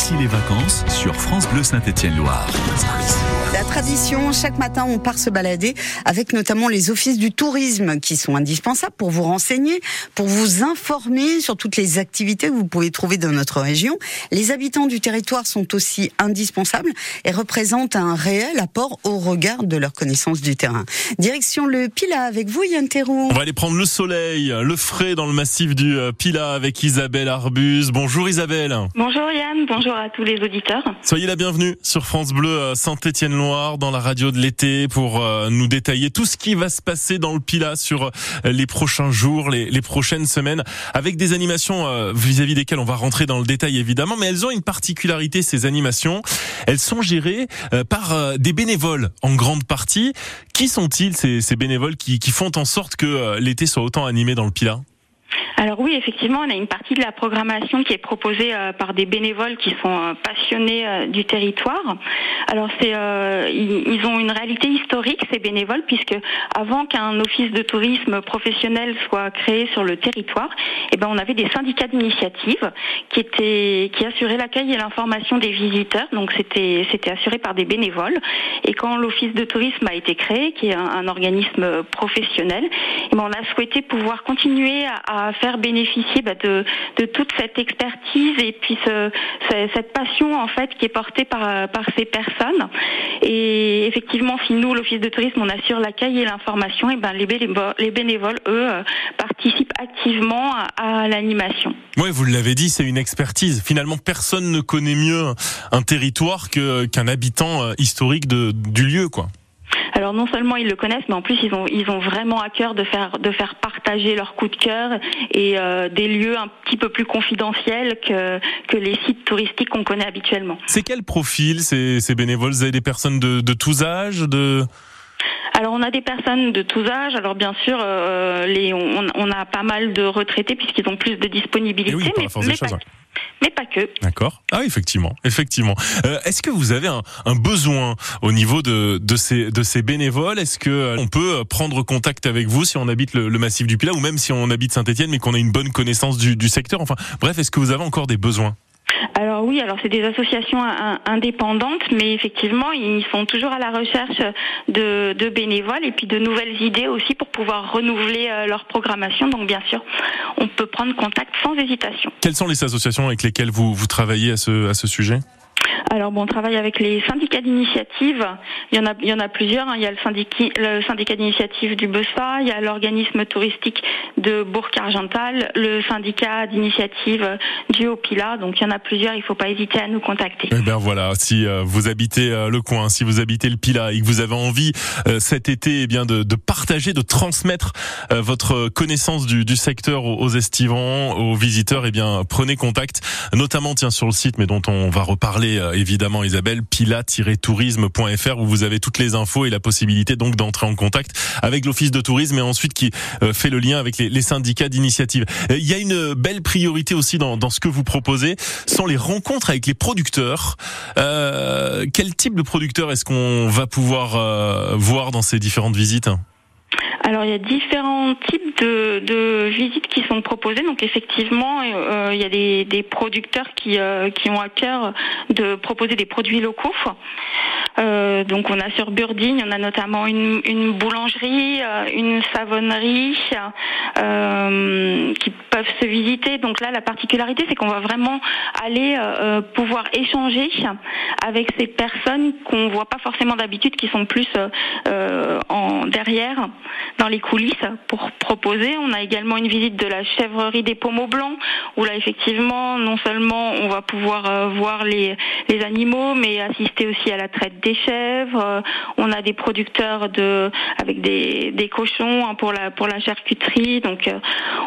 ici les vacances sur France Bleu Saint-Étienne-Loire. La tradition, chaque matin, on part se balader avec notamment les offices du tourisme qui sont indispensables pour vous renseigner, pour vous informer sur toutes les activités que vous pouvez trouver dans notre région. Les habitants du territoire sont aussi indispensables et représentent un réel apport au regard de leur connaissance du terrain. Direction le Pila avec vous, Yann Terrou. On va aller prendre le soleil, le frais dans le massif du euh, Pila avec Isabelle Arbus. Bonjour Isabelle. Bonjour Yann, bonjour à tous les auditeurs. Soyez la bienvenue sur France Bleu euh, Saint-Étienne Noir dans la radio de l'été pour euh, nous détailler tout ce qui va se passer dans le Pila sur euh, les prochains jours, les, prochaines semaines, avec des animations vis-à-vis desquelles on va rentrer dans le détail évidemment, mais elles ont une particularité, ces animations. Elles sont gérées par des bénévoles en grande partie. Qui sont-ils ces, bénévoles qui, qui font en sorte que l'été soit autant animé dans le Pila alors oui, effectivement, on a une partie de la programmation qui est proposée euh, par des bénévoles qui sont euh, passionnés euh, du territoire. Alors c'est, ils, ont une réalité historique ces bénévoles puisque avant qu'un office de tourisme professionnel soit créé sur le territoire, eh ben on avait des syndicats d'initiative qui étaient qui assuraient l'accueil et l'information des visiteurs. Donc c'était c'était assuré par des bénévoles. Et quand l'office de tourisme a été créé, qui est un, organisme professionnel, eh ben on a souhaité pouvoir continuer à faire bénéficier bah, de, de, toute cette expertise et puis ce, cette passion en fait qui est portée par, par ces personnes. Et effectivement, si nous, l'Office de tourisme, on assure l'accueil et l'information, et ben les bénévoles, les bénévoles eux, euh, participent activement à, l'animation. Oui, vous l'avez dit, c'est une expertise. Finalement, personne ne connaît mieux un territoire qu'un habitant euh, historique de, du lieu, quoi. Alors non seulement ils le connaissent, mais en plus ils ont ils ont vraiment à cœur de faire de faire partager leur coup de cœur et euh, des lieux un petit peu plus confidentiels que que les sites touristiques qu'on connaît habituellement. C'est quel profil ces, ces bénévoles? Vous avez des personnes de, de tous âges de alors on a des personnes de tous âges. Alors bien sûr, euh, les, on, on, a pas mal de retraités puisqu'ils ont plus de disponibilité, oui, mais, mais, pas, mais, pas, que. D'accord. Ah effectivement, effectivement. Euh, Est-ce que vous avez un, besoin au niveau de, de, ces, de ces bénévoles? Est-ce que euh, on peut prendre contact avec vous si on habite le, le massif du Pilat ou même si on habite Saint-Étienne mais qu'on a une bonne connaissance du, du secteur? Enfin bref, est-ce que vous avez encore des besoins? Alors oui, alors c'est des associations indépendantes, mais effectivement, ils sont toujours à la recherche de, bénévoles et puis de nouvelles idées aussi pour pouvoir renouveler euh, leur programmation. Donc bien sûr, on peut prendre contact sans hésitation. Quelles sont les associations avec lesquelles vous, travaillez à ce sujet? Alors bon, on travaille avec les syndicats d'initiative. Il y en a, il y en a plusieurs. Hein. Il y a le syndicat, d'initiative du BESA, il y a l'organisme touristique de Bourg-Argental, le syndicat d'initiative du Haut-Pila. Donc il y en a plusieurs. Il ne faut pas hésiter à nous contacter. Eh bien voilà, si euh, vous habitez euh, le coin, si vous habitez le Pila et que vous avez envie euh, cet été, eh bien de, de, partager, de transmettre votre connaissance du, du secteur aux, estivants, aux visiteurs, eh bien prenez contact, notamment tiens sur le site, mais dont on va reparler évidemment Isabelle, pila-tourisme.fr où vous avez toutes les infos et la possibilité donc d'entrer en contact avec l'office de tourisme et ensuite qui euh, fait le lien avec les, syndicats d'initiative. Euh, il y a une belle priorité aussi dans, dans, ce que vous proposez, sont les rencontres avec les producteurs. Euh, quel type de producteurs est-ce qu'on va pouvoir euh, voir dans ces différentes visites? Alors il y a différents types de, visites qui sont proposées. Donc effectivement, euh, il y a des, des producteurs qui, euh, qui ont à cœur de proposer des produits locaux. Euh, donc on a sur Burdigne, on a notamment une, boulangerie, euh, une savonnerie euh, qui peuvent se visiter. Donc là, la particularité, c'est qu'on va vraiment aller pouvoir échanger avec ces personnes qu'on voit pas forcément d'habitude, qui sont plus en derrière dans les coulisses pour proposer. On a également une visite de la chèvrerie des pommeaux blancs où là effectivement non seulement on va pouvoir voir les animaux mais assister aussi à la traite des chèvres. Euh, on a des producteurs de avec des, des cochons hein, pour la pour la charcuterie. Donc euh,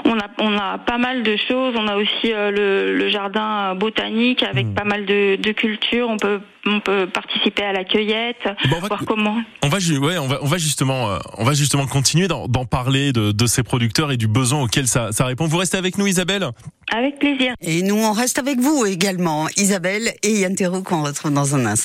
on a on a pas mal de choses. On a aussi le, le jardin botanique avec mmh. pas mal de, de cultures. On peut on peut participer à la cueillette, bon, voir comment. On va, ouais, on va, on va justement, euh, on va justement continuer d'en parler de, de, ces producteurs et du besoin auquel ça, ça répond. Vous restez avec nous, Isabelle? Avec plaisir. Et nous, on reste avec vous également, Isabelle et Yann Théroux, qu'on retrouve dans un instant.